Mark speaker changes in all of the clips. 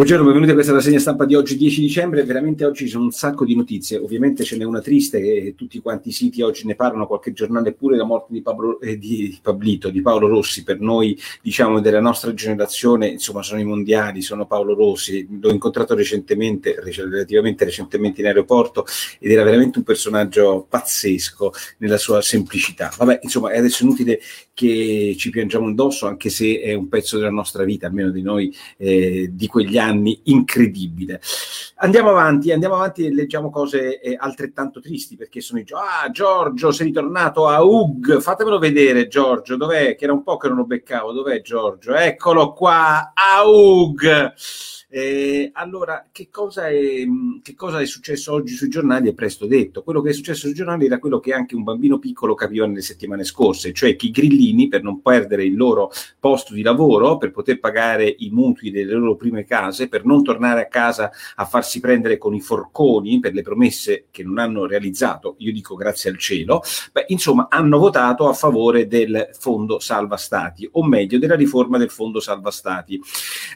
Speaker 1: Buongiorno, benvenuti a questa rassegna stampa di oggi 10 dicembre. Veramente oggi ci sono un sacco di notizie. Ovviamente ce n'è una triste che tutti quanti i siti oggi ne parlano, qualche giornale pure la morte di, Pablo, eh, di Pablito, di Paolo Rossi. Per noi, diciamo, della nostra generazione, insomma, sono i mondiali, sono Paolo Rossi. L'ho incontrato recentemente, relativamente recentemente in aeroporto ed era veramente un personaggio pazzesco nella sua semplicità. Vabbè, insomma, è adesso inutile che ci piangiamo addosso, anche se è un pezzo della nostra vita, almeno di noi, eh, di quegli anni incredibile. Andiamo avanti, andiamo avanti e leggiamo cose eh, altrettanto tristi perché sono i ah Giorgio sei ritornato a Ug, fatemelo vedere Giorgio, dov'è? Che era un po' che non lo beccavo, dov'è Giorgio? Eccolo qua, a Ug. Eh, allora, che cosa, è, che cosa, è, successo oggi sui giornali è presto detto. Quello che è successo sui giornali era quello che anche un bambino piccolo capiva nelle settimane scorse, cioè che i grillini, per non perdere il loro posto di lavoro, per poter pagare i mutui delle loro prime case, per non tornare a casa a farsi prendere con i forconi per le promesse che non hanno realizzato, io dico grazie al cielo, beh, insomma, hanno votato a favore del fondo salva stati, o meglio, della riforma del fondo salva stati.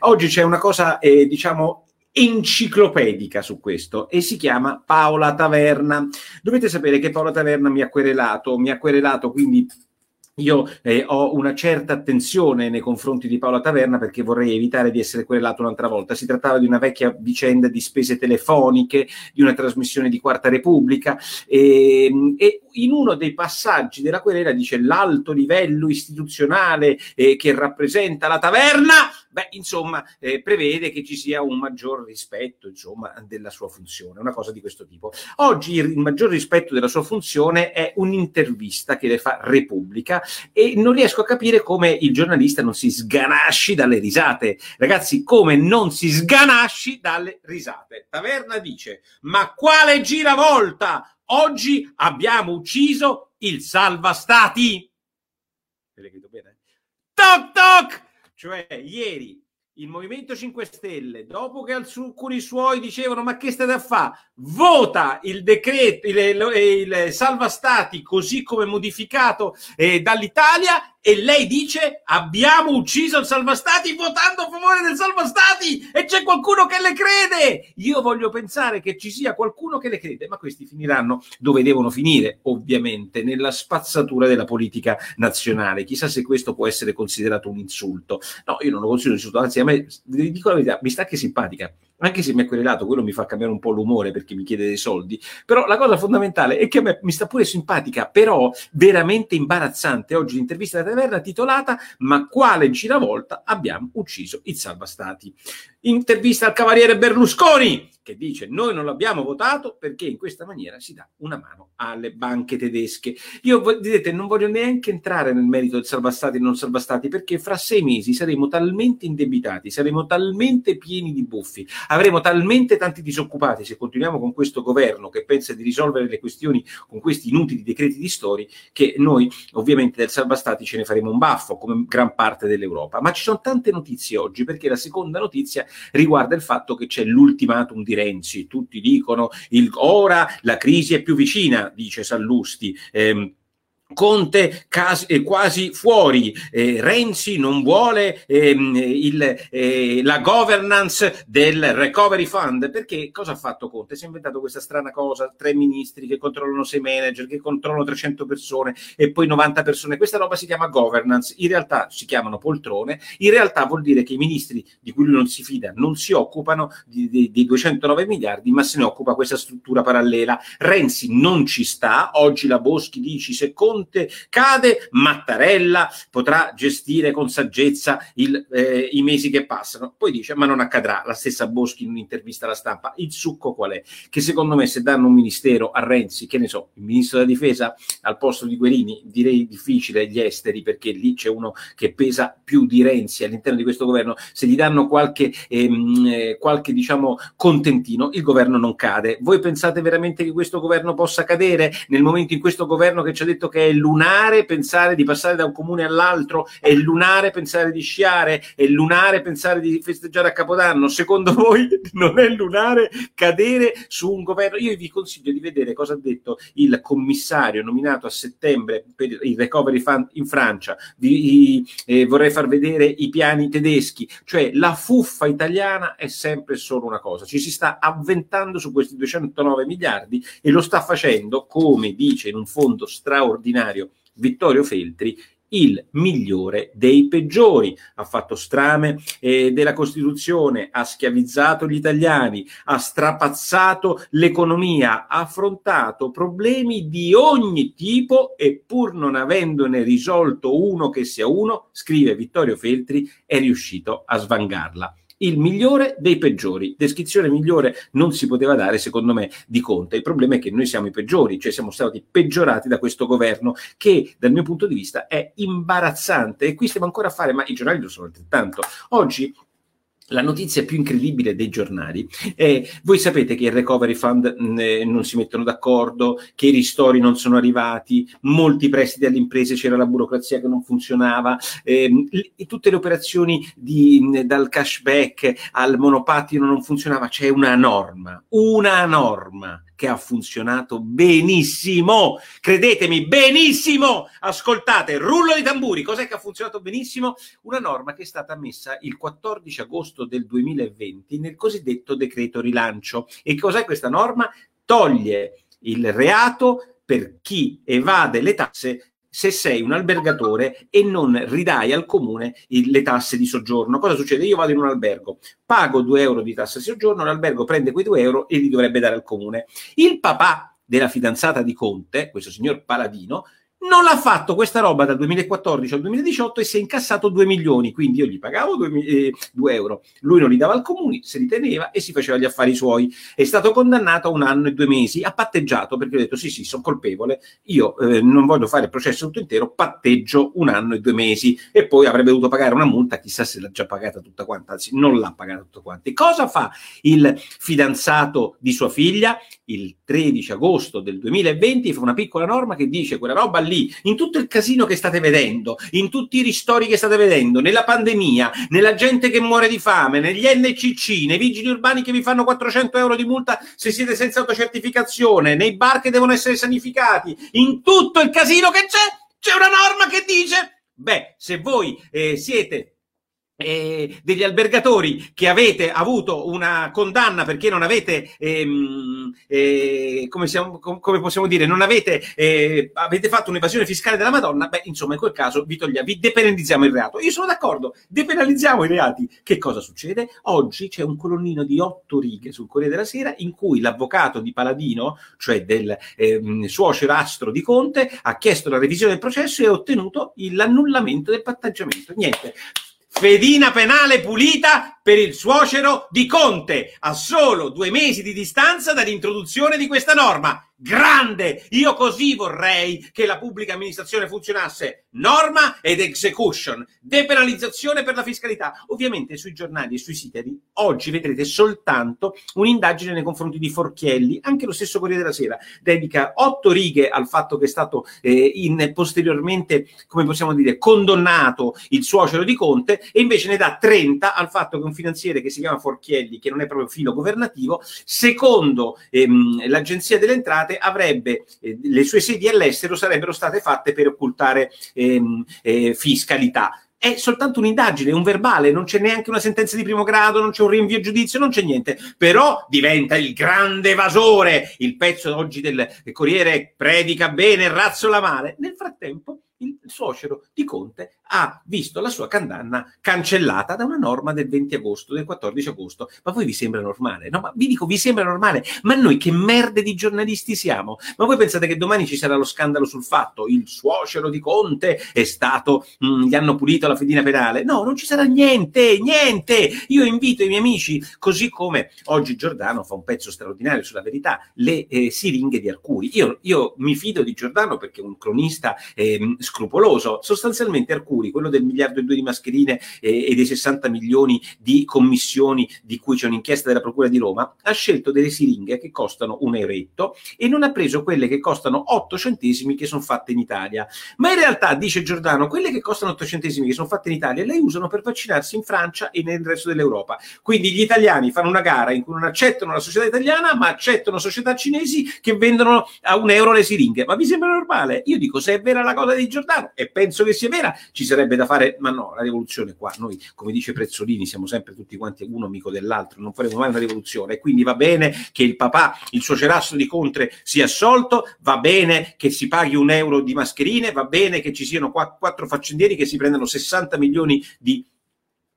Speaker 1: Oggi c'è una cosa... Eh, diciamo enciclopedica su questo e si chiama Paola Taverna. Dovete sapere che Paola Taverna mi ha querelato, mi ha querelato quindi io eh, ho una certa attenzione nei confronti di Paola Taverna perché vorrei evitare di essere querelato un'altra volta. Si trattava di una vecchia vicenda di spese telefoniche, di una trasmissione di Quarta Repubblica e, ehm, e in uno dei passaggi della querela dice l'alto livello istituzionale eh, che rappresenta la taverna, beh, insomma, eh, prevede che ci sia un maggior rispetto, insomma, della sua funzione, una cosa di questo tipo. Oggi il maggior rispetto della sua funzione è un'intervista che le fa Repubblica e non riesco a capire come il giornalista non si sganasci dalle risate. Ragazzi, come non si sganasci dalle risate. Taverna dice, ma quale giravolta! Oggi abbiamo ucciso il salvastati. Avete bene? Toc toc! Cioè, ieri il Movimento 5 Stelle, dopo che alcuni suoi dicevano ma che state a fare, vota il decreto, il, il, il salva stati così come modificato eh, dall'Italia e lei dice abbiamo ucciso il salvastati votando a favore del salvastati e c'è qualcuno che le crede. Io voglio pensare che ci sia qualcuno che le crede, ma questi finiranno dove devono finire, ovviamente, nella spazzatura della politica nazionale. Chissà se questo può essere considerato un insulto. No, io non lo considero un insulto, anzi a me, vi dico la verità, mi sta che simpatica anche se mi ha querelato, quello mi fa cambiare un po' l'umore perché mi chiede dei soldi, però la cosa fondamentale è che a me mi sta pure simpatica, però veramente imbarazzante. Oggi l'intervista da taverna titolata Ma quale giravolta abbiamo ucciso il salvastati? Intervista al cavaliere Berlusconi che dice noi non l'abbiamo votato perché in questa maniera si dà una mano alle banche tedesche. Io vedete, non voglio neanche entrare nel merito del salvastati e non salvastati perché fra sei mesi saremo talmente indebitati, saremo talmente pieni di buffi, avremo talmente tanti disoccupati se continuiamo con questo governo che pensa di risolvere le questioni con questi inutili decreti di stori che noi ovviamente del salvastati ce ne faremo un baffo come gran parte dell'Europa. Ma ci sono tante notizie oggi perché la seconda notizia riguarda il fatto che c'è l'ultimatum di Renzi. Tutti dicono il, ora la crisi è più vicina, dice Sallusti. Eh, Conte eh, quasi fuori, eh, Renzi non vuole ehm, il, eh, la governance del recovery fund, perché cosa ha fatto Conte? Si è inventato questa strana cosa, tre ministri che controllano sei manager, che controllano 300 persone e poi 90 persone, questa roba si chiama governance, in realtà si chiamano poltrone, in realtà vuol dire che i ministri di cui lui non si fida non si occupano di, di, di 209 miliardi, ma se ne occupa questa struttura parallela. Renzi non ci sta, oggi la Boschi dice se Conte cade, Mattarella potrà gestire con saggezza il, eh, i mesi che passano. Poi dice, ma non accadrà. La stessa Boschi in un'intervista alla stampa. Il succo qual è? Che secondo me se danno un ministero a Renzi, che ne so, il ministro della difesa al posto di Guerini, direi difficile gli esteri, perché lì c'è uno che pesa più di Renzi all'interno di questo governo. Se gli danno qualche, ehm, eh, qualche diciamo, contentino, il governo non cade. Voi pensate veramente che questo governo possa cadere nel momento in questo governo che ci ha detto che è lunare pensare di passare da un comune all'altro, è lunare pensare di sciare, è lunare pensare di festeggiare a Capodanno. Secondo voi non è lunare cadere su un governo? Io vi consiglio di vedere cosa ha detto il commissario nominato a settembre per il recovery fund in Francia. Vi, eh, vorrei far vedere i piani tedeschi, cioè la fuffa italiana è sempre solo una cosa, ci si sta avventando su questi 209 miliardi e lo sta facendo, come dice in un fondo straordinario Vittorio Feltri, il migliore dei peggiori. Ha fatto strame eh, della Costituzione, ha schiavizzato gli italiani, ha strapazzato l'economia, ha affrontato problemi di ogni tipo e pur non avendone risolto uno che sia uno, scrive Vittorio Feltri, è riuscito a svangarla il migliore dei peggiori. Descrizione migliore non si poteva dare, secondo me, di Conte. Il problema è che noi siamo i peggiori, cioè siamo stati peggiorati da questo governo che, dal mio punto di vista, è imbarazzante. E qui stiamo ancora a fare, ma i giornali lo sono altrettanto. Oggi la notizia più incredibile dei giornali è, voi sapete che il recovery fund mh, eh, non si mettono d'accordo, che i ristori non sono arrivati, molti prestiti alle imprese c'era la burocrazia che non funzionava, ehm, tutte le operazioni di, mh, dal cashback al monopattino non funzionava, c'è una norma, una norma che ha funzionato benissimo. Credetemi, benissimo. Ascoltate, rullo di tamburi, cos'è che ha funzionato benissimo? Una norma che è stata messa il 14 agosto del 2020 nel cosiddetto decreto rilancio. E cos'è questa norma? Toglie il reato per chi evade le tasse se sei un albergatore e non ridai al comune le tasse di soggiorno. Cosa succede? Io vado in un albergo, pago 2 euro di tasse di soggiorno, l'albergo prende quei 2 euro e li dovrebbe dare al comune. Il papà della fidanzata di Conte, questo signor Paladino, non l'ha fatto questa roba dal 2014 al 2018 e si è incassato 2 milioni, quindi io gli pagavo 2, eh, 2, euro, lui non li dava al comune, se li teneva e si faceva gli affari suoi. È stato condannato a un anno e due mesi, ha patteggiato perché ho detto sì sì, sono colpevole, io eh, non voglio fare il processo tutto intero, patteggio un anno e due mesi e poi avrebbe dovuto pagare una multa, chissà se l'ha già pagata tutta quanta, anzi non l'ha pagata tutta quanta. Cosa fa il fidanzato di sua figlia? Il 13 agosto del 2020 fa una piccola norma che dice quella roba lì in tutto il casino che state vedendo, in tutti i ristori che state vedendo, nella pandemia, nella gente che muore di fame, negli NCC, nei vigili urbani che vi fanno 400 euro di multa se siete senza autocertificazione, nei bar che devono essere sanificati, in tutto il casino che c'è, c'è una norma che dice, beh, se voi eh, siete eh, degli albergatori che avete avuto una condanna perché non avete, ehm, eh, come, siamo, come, possiamo dire, non avete, eh, avete fatto un'evasione fiscale della Madonna, beh, insomma, in quel caso vi togliamo, vi depenalizziamo il reato. Io sono d'accordo, depenalizziamo i reati. Che cosa succede? Oggi c'è un colonnino di otto righe sul Corriere della Sera in cui l'avvocato di Paladino, cioè del ehm, suocero astro di Conte, ha chiesto la revisione del processo e ha ottenuto l'annullamento del patteggiamento. Niente fedina penale pulita per il suocero di Conte, a solo due mesi di distanza dall'introduzione di questa norma. Grande! Io così vorrei che la pubblica amministrazione funzionasse. Norma ed execution, depenalizzazione per la fiscalità. Ovviamente sui giornali e sui siti oggi vedrete soltanto un'indagine nei confronti di Forchielli, anche lo stesso Corriere della Sera dedica otto righe al fatto che è stato eh, in, posteriormente, come possiamo dire, condannato il suocero di Conte e invece ne dà 30 al fatto che un finanziere che si chiama Forchielli, che non è proprio filo governativo, secondo ehm, l'Agenzia delle Entrate avrebbe eh, le sue sedi all'estero sarebbero state fatte per occultare ehm, eh, fiscalità è soltanto un'indagine, un verbale, non c'è neanche una sentenza di primo grado, non c'è un rinvio a giudizio, non c'è niente. Però diventa il grande evasore. Il pezzo oggi del Corriere predica bene, razzola male. Nel frattempo il suocero di Conte ha visto la sua condanna cancellata da una norma del 20 agosto, del 14 agosto. Ma voi vi sembra normale? No, ma vi dico, vi sembra normale? Ma noi che merde di giornalisti siamo? Ma voi pensate che domani ci sarà lo scandalo sul fatto il suocero di Conte è stato, mh, mm, gli hanno pulito la fedina penale? No, non ci sarà niente, niente. Io invito i miei amici, così come oggi Giordano fa un pezzo straordinario sulla verità, le eh, siringhe di Arcuri. Io, io, mi fido di Giordano perché un cronista eh, scrupoloso. Sostanzialmente Arcuri, quello del miliardo e due di mascherine eh, e dei 60 milioni di commissioni di cui c'è un'inchiesta della Procura di Roma, ha scelto delle siringhe che costano un euretto e non ha preso quelle che costano 8 centesimi che sono fatte in Italia. Ma in realtà, dice Giordano, quelle che costano 8 centesimi che sono fatte in Italia le usano per vaccinarsi in Francia e nel resto dell'Europa. Quindi gli italiani fanno una gara in cui non accettano la società italiana, ma accettano società cinesi che vendono a un euro le siringhe. Ma vi sembra normale? Io dico, se è vera la cosa di Giordano, e penso che sia vera, ci sarebbe da fare, ma no, la rivoluzione qua, noi, come dice Prezzolini, siamo sempre tutti quanti uno amico dell'altro, non faremo mai una rivoluzione. Quindi va bene che il papà, il suo cerasso di Contre sia assolto, va bene che si paghi un euro di mascherine, va bene che ci siano quattro faccendieri che si prendano 60 milioni di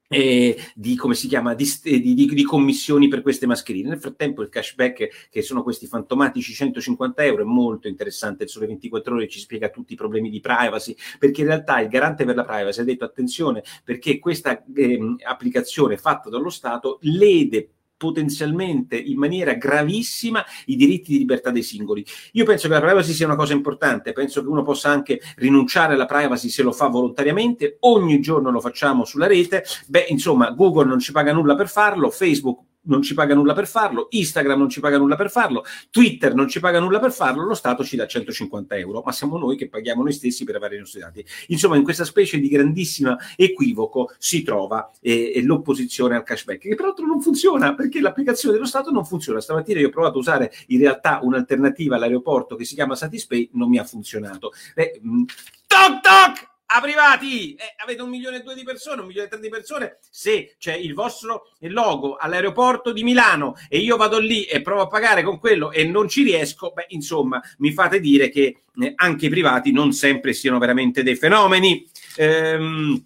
Speaker 1: eh, di come si chiama di, di, di, commissioni per queste mascherine. Nel frattempo il cashback, che sono questi fantomatici 150 euro, è molto interessante. Il Sole 24 Ore ci spiega tutti i problemi di privacy, perché in realtà il garante per la privacy ha detto attenzione perché questa eh, applicazione fatta dallo Stato lede potenzialmente in maniera gravissima i diritti di libertà dei singoli. Io penso che la privacy sia una cosa importante, penso che uno possa anche rinunciare alla privacy se lo fa volontariamente, ogni giorno lo facciamo sulla rete, beh insomma Google non ci paga nulla per farlo, Facebook non ci paga nulla per farlo, Instagram non ci paga nulla per farlo, Twitter non ci paga nulla per farlo, lo Stato ci dà 150 euro, ma siamo noi che paghiamo noi stessi per avere i nostri dati. Insomma, in questa specie di grandissimo equivoco si trova eh, l'opposizione al cashback, che peraltro non funziona perché l'applicazione dello Stato non funziona. Stamattina io ho provato a usare in realtà un'alternativa all'aeroporto che si chiama Satispay, non mi ha funzionato. Eh, mh, toc toc! A privati eh, avete un milione e due di persone, un milione e tre di persone. Se c'è il vostro logo all'aeroporto di Milano e io vado lì e provo a pagare con quello e non ci riesco, beh, insomma, mi fate dire che eh, anche i privati non sempre siano veramente dei fenomeni. Ehm,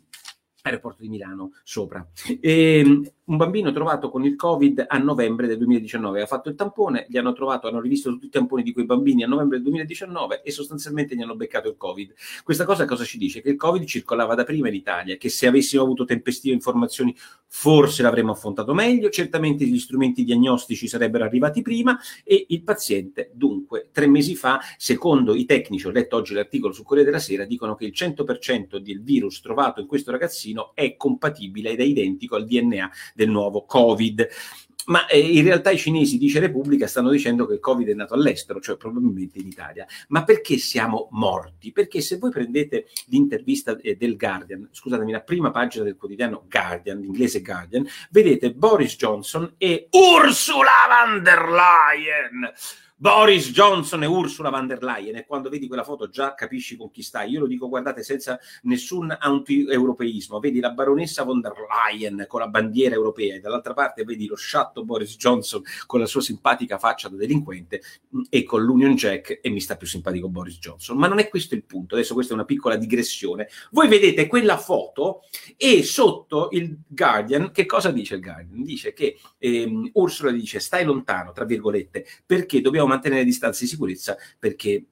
Speaker 1: aeroporto di Milano sopra. Ehm, un bambino trovato con il Covid a novembre del 2019 ha fatto il tampone, gli hanno trovato, hanno rivisto tutti i tamponi di quei bambini a novembre del 2019 e sostanzialmente gli hanno beccato il Covid. Questa cosa cosa ci dice? Che il Covid circolava da prima in Italia, che se avessimo avuto tempestive informazioni forse l'avremmo affrontato meglio, certamente gli strumenti diagnostici sarebbero arrivati prima e il paziente dunque tre mesi fa, secondo i tecnici, ho letto oggi l'articolo su Corriere della Sera, dicono che il 100% del virus trovato in questo ragazzino è compatibile ed è identico al DNA del nuovo Covid. Ma eh, in realtà i cinesi, dice Repubblica, stanno dicendo che il Covid è nato all'estero, cioè probabilmente in Italia. Ma perché siamo morti? Perché se voi prendete l'intervista eh, del Guardian, scusatemi, la prima pagina del quotidiano Guardian, l'inglese Guardian, vedete Boris Johnson e Ursula von der Leyen Boris Johnson e Ursula von der Leyen e quando vedi quella foto già capisci con chi stai. Io lo dico, guardate, senza nessun anti-europeismo. Vedi la baronessa von der Leyen con la bandiera europea e dall'altra parte vedi lo sciatto Boris Johnson con la sua simpatica faccia da delinquente mm, e con l'Union Jack e mi sta più simpatico Boris Johnson. Ma non è questo il punto. Adesso questa è una piccola digressione. Voi vedete quella foto e sotto il Guardian, che cosa dice il Guardian? Dice che ehm, Ursula dice stai lontano, tra virgolette, perché dobbiamo mantenere distanze di sicurezza perché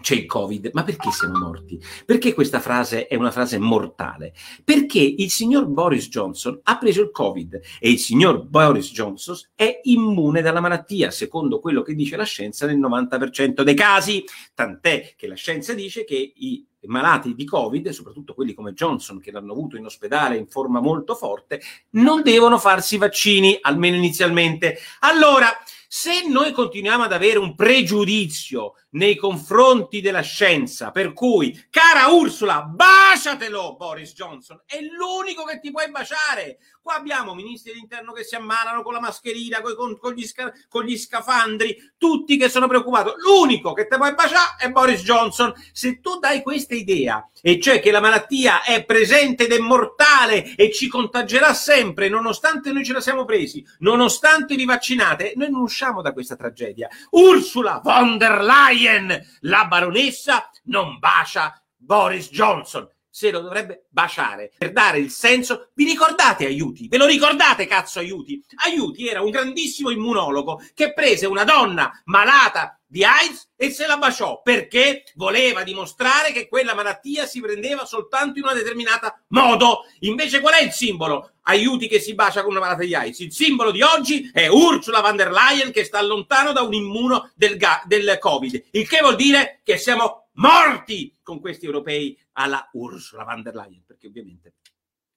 Speaker 1: c'è il Covid. Ma perché siamo morti? Perché questa frase è una frase mortale? Perché il signor Boris Johnson ha preso il Covid e il signor Boris Johnson è immune dalla malattia, secondo quello che dice la scienza nel 90% dei casi. Tant'è che la scienza dice che i malati di Covid, soprattutto quelli come Johnson che l'hanno avuto in ospedale in forma molto forte, non devono farsi vaccini, almeno inizialmente. Allora, se noi continuiamo ad avere un pregiudizio nei confronti della scienza, per cui, cara Ursula, baciatelo Boris Johnson, è l'unico che ti puoi baciare. Qua abbiamo ministri dell'interno che si ammalano con la mascherina, con, con, gli, sca, con gli, scafandri, tutti che sono preoccupati. L'unico che ti puoi baciare è Boris Johnson. Se tu dai questa idea, e cioè che la malattia è presente ed è mortale e ci contagerà sempre, nonostante noi ce la siamo presi, nonostante vi vaccinate, noi non usciamo da questa tragedia. Ursula von der Leyen, la baronessa, non bacia Boris Johnson se lo dovrebbe baciare per dare il senso. Vi ricordate Aiuti? Ve lo ricordate, cazzo Aiuti? Aiuti era un grandissimo immunologo che prese una donna malata di AIDS e se la baciò perché voleva dimostrare che quella malattia si prendeva soltanto in una determinata modo. Invece qual è il simbolo? Aiuti che si bacia con una malata di AIDS. Il simbolo di oggi è Ursula von der Leyen che sta lontano da un immuno del, del Covid, il che vuol dire che siamo morti con questi europei alla Ursula von der Leyen, perché ovviamente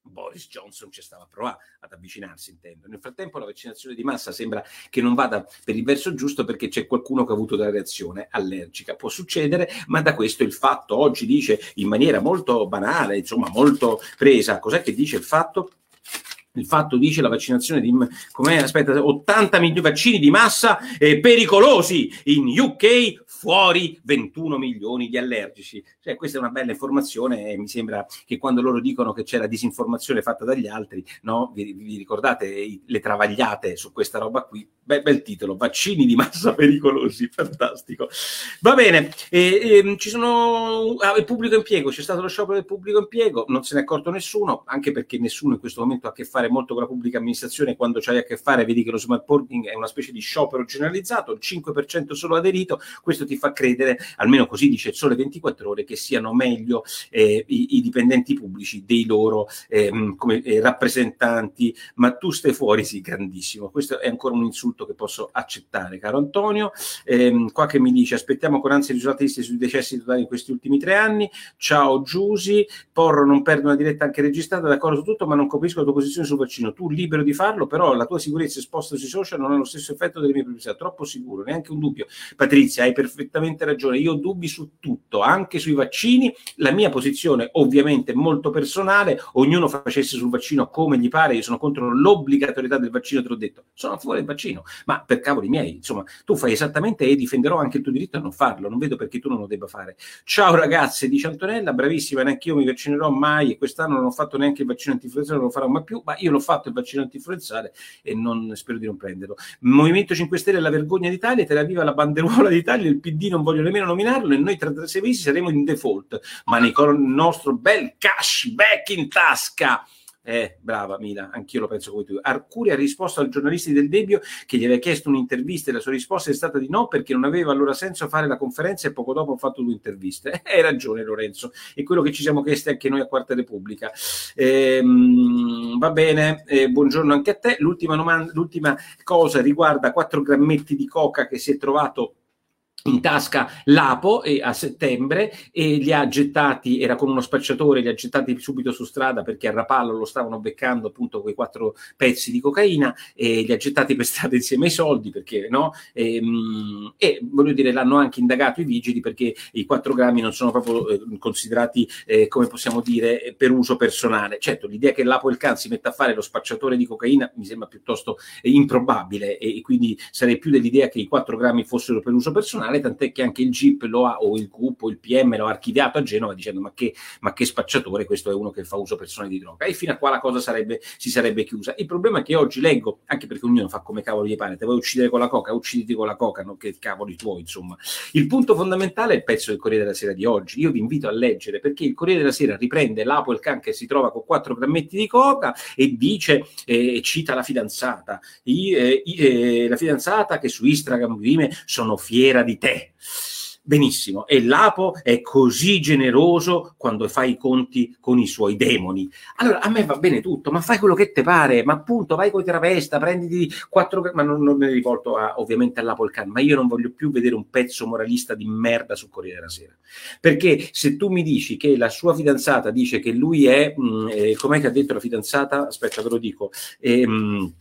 Speaker 1: Boris Johnson ci stava a provare ad avvicinarsi, intendo. Nel frattempo la vaccinazione di massa sembra che non vada per il verso giusto perché c'è qualcuno che ha avuto una reazione allergica. Può succedere, ma da questo il fatto oggi dice in maniera molto banale, insomma molto presa, cos'è che dice il fatto? Il fatto dice la vaccinazione di aspetta, 80 milioni di vaccini di massa eh, pericolosi in UK, fuori 21 milioni di allergici. Cioè, questa è una bella informazione e mi sembra che quando loro dicono che c'è la disinformazione fatta dagli altri, no? vi, vi ricordate le travagliate su questa roba qui? Beh, bel titolo, vaccini di massa pericolosi, fantastico. Va bene, e, e, ci sono ah, il pubblico impiego, c'è stato lo sciopero del pubblico impiego, non se ne è accorto nessuno, anche perché nessuno in questo momento ha a che fare molto con la pubblica amministrazione, quando c'hai a che fare vedi che lo smart working è una specie di sciopero generalizzato, il 5% solo aderito, questo ti fa credere, almeno così dice il Sole 24 Ore, che siano meglio eh, i, i, dipendenti pubblici dei loro eh, come, eh, rappresentanti, ma tu stai fuori, sì, grandissimo. Questo è ancora un insulto che posso accettare, caro Antonio. Ehm, qua che mi dice, aspettiamo con ansia i risultati sui decessi totali in questi ultimi tre anni. Ciao Giusi, Porro non perde una diretta anche registrata, d'accordo su tutto, ma non capisco la tua posizione sul vaccino. Tu libero di farlo, però la tua sicurezza esposta sui social non ha lo stesso effetto delle mie pubblicità. Troppo sicuro, neanche un dubbio. Patrizia, hai perfettamente perfettamente ragione, io ho dubbi su tutto, anche sui vaccini, la mia posizione ovviamente è molto personale, ognuno facesse sul vaccino come gli pare, io sono contro l'obbligatorietà del vaccino, te l'ho detto, sono a favore del vaccino, ma per cavoli miei, insomma, tu fai esattamente e difenderò anche il tuo diritto a non farlo, non vedo perché tu non lo debba fare. Ciao ragazze, dice Antonella, bravissima, neanche io mi vaccinerò mai e quest'anno non ho fatto neanche il vaccino antinfluenzale, non lo farò mai più, ma io l'ho fatto il vaccino antinfluenzale e non spero di non prenderlo. Movimento 5 Stelle la vergogna d'Italia, te la viva la banderuola d'Italia, il PD non voglio nemmeno nominarlo e noi tra sei mesi saremo in default, ma con il nostro bel cash back in tasca. Eh, brava Mila, anch'io lo penso come tu. Arcuri ha risposto al giornalista del Debbio che gli aveva chiesto un'intervista e la sua risposta è stata di no perché non aveva allora senso fare la conferenza e poco dopo ha fatto due interviste. Eh, hai ragione Lorenzo, è quello che ci siamo chiesti anche noi a Quarta Repubblica. Eh, va bene, eh, buongiorno anche a te. L'ultima, domanda, l'ultima cosa riguarda 4 grammetti di coca che si è trovato in tasca l'Apo e a settembre e li ha gettati, era con uno spacciatore, li ha gettati subito su strada perché a Rapallo lo stavano beccando appunto quei quattro pezzi di cocaina e li ha gettati per strada insieme ai soldi perché no? E, ehm, e voglio dire l'hanno anche indagato i vigili perché i quattro grammi non sono proprio eh, considerati eh, come possiamo dire per uso personale. Certo l'idea che l'Apo e il Can si metta a fare lo spacciatore di cocaina mi sembra piuttosto eh, improbabile e, e quindi sarei più dell'idea che i quattro grammi fossero per uso personale nazionale, tant'è che anche il GIP lo ha, o il CUP o il PM lo ha archiviato a Genova dicendo ma che, ma che spacciatore, questo è uno che fa uso personale di droga. E fino a qua la cosa sarebbe, si sarebbe chiusa. Il problema è che oggi leggo, anche perché ognuno fa come cavolo gli pare, te vuoi uccidere con la coca, ucciditi con la coca, non che cavoli tuoi, insomma. Il punto fondamentale è il pezzo del Corriere della Sera di oggi. Io vi invito a leggere perché il Corriere della Sera riprende l'Apo il can che si trova con 4 grammetti di coca e dice, eh, cita la fidanzata, I, eh, eh, la fidanzata che su Instagram vive sono fiera di te. Benissimo, e l'Apo è così generoso quando fa i conti con i suoi demoni. Allora, a me va bene tutto, ma fai quello che ti pare, ma appunto vai con i travesta, prenditi quattro... ma non, non me rivolto a, ovviamente all'Apo il can, ma io non voglio più vedere un pezzo moralista di merda sul Corriere della Sera. Perché se tu mi dici che la sua fidanzata dice che lui è... Mh, mm, eh, com'è che ha detto la fidanzata? Aspetta, ve lo dico. Eh, mh,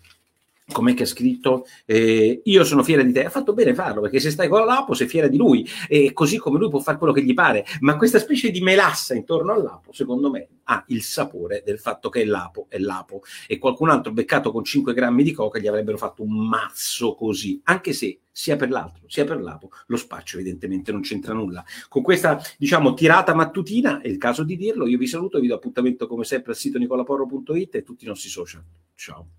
Speaker 1: com'è che ha scritto eh, io sono fiera di te. Ha fatto bene farlo perché se stai con l'Apo sei fiera di lui e così come lui può fare quello che gli pare. Ma questa specie di melassa intorno all'Apo secondo me ha il sapore del fatto che è l'Apo è l'Apo. E qualcun altro beccato con 5 grammi di coca gli avrebbero fatto un mazzo così. Anche se sia per l'altro sia per l'Apo lo spaccio evidentemente non c'entra nulla. Con questa diciamo tirata mattutina è il caso di dirlo io vi saluto vi do appuntamento come sempre al sito nicolaporro.it e tutti i nostri social. Ciao